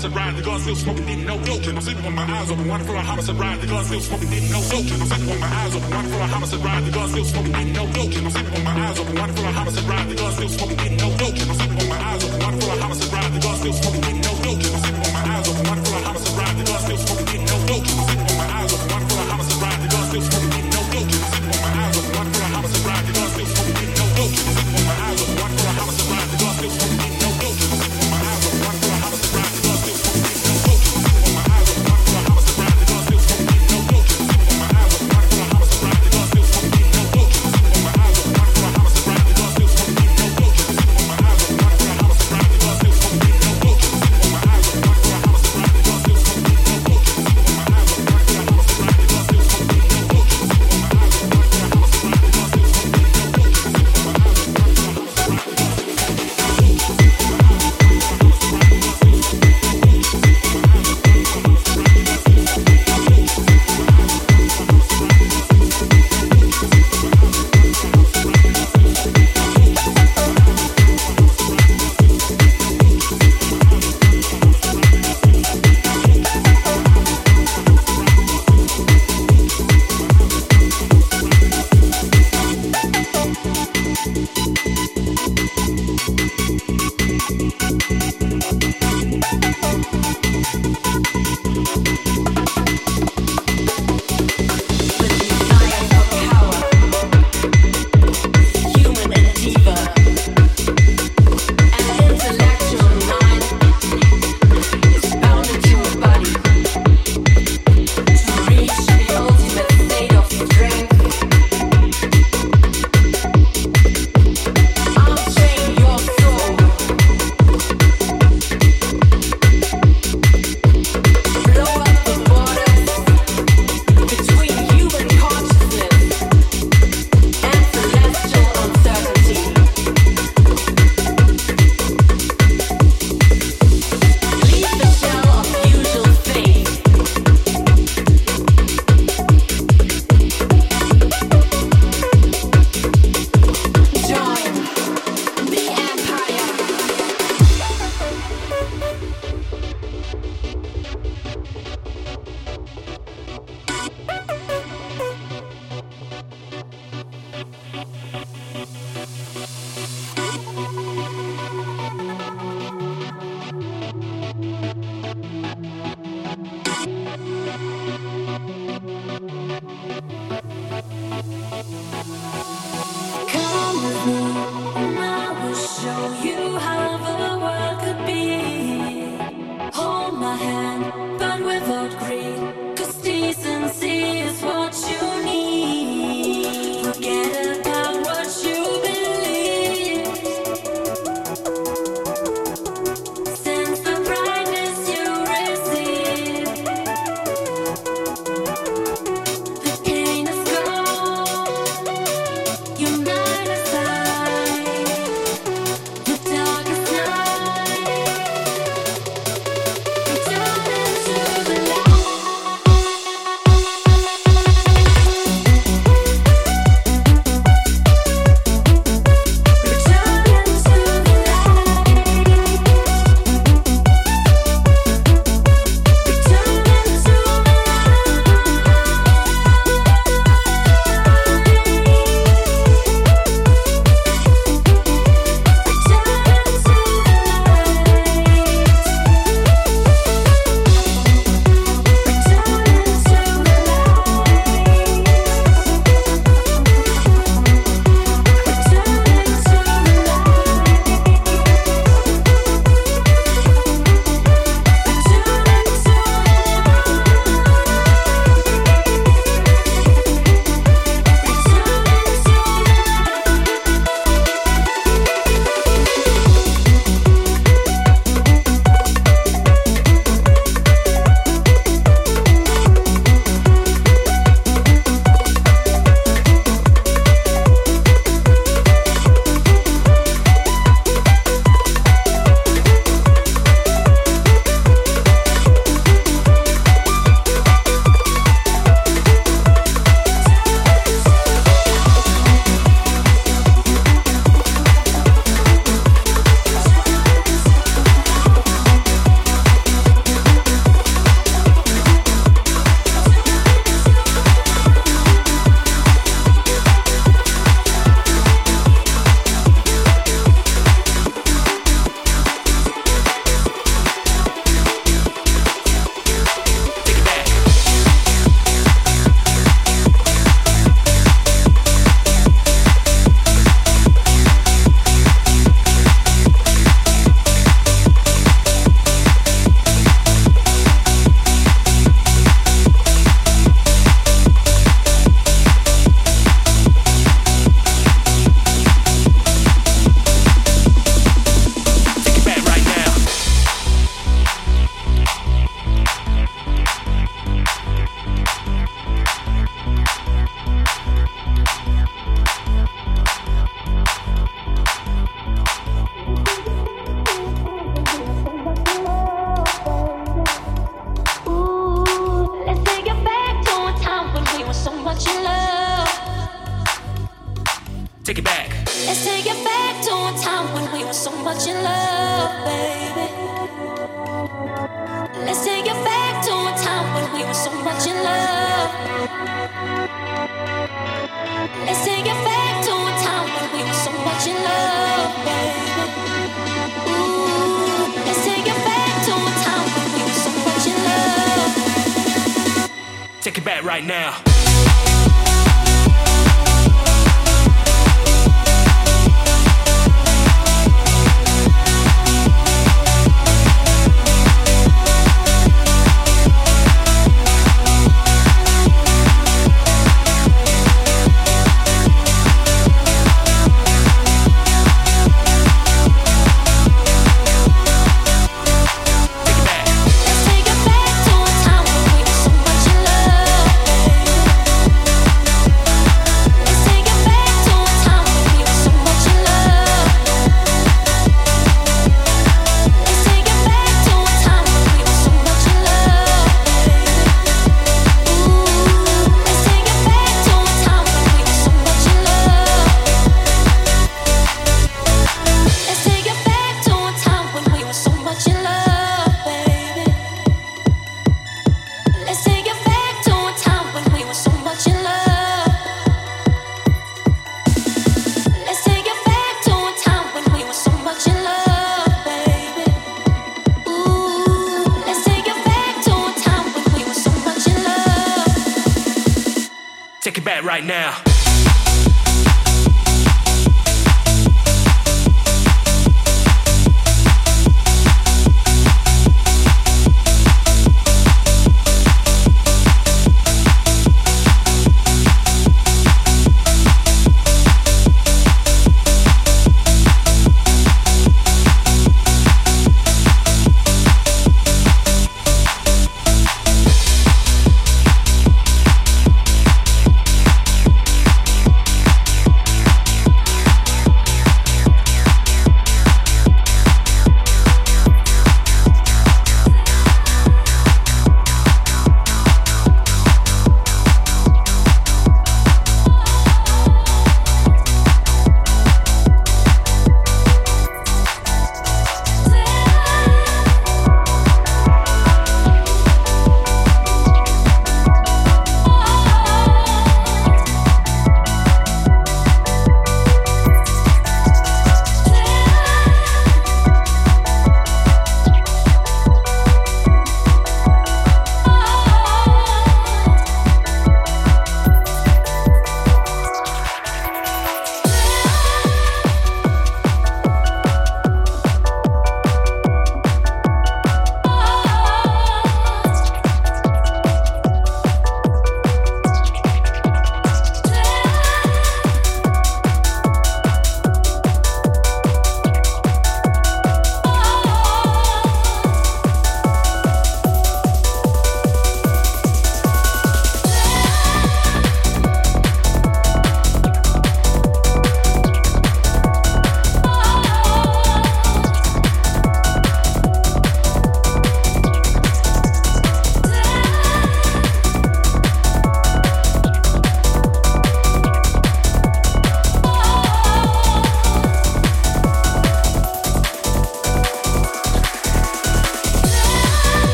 homicide ride, the guards still smoking, didn't know guilty. I'm sleeping with my eyes open, wanting for a homicide ride, the gun still smoking, didn't know guilty. I'm sleeping with my eyes open, wanting for a homicide ride, the gun still smoking, didn't know guilty. I'm sleeping with my eyes open, wanting for a homicide ride, the gun still smoking, didn't know.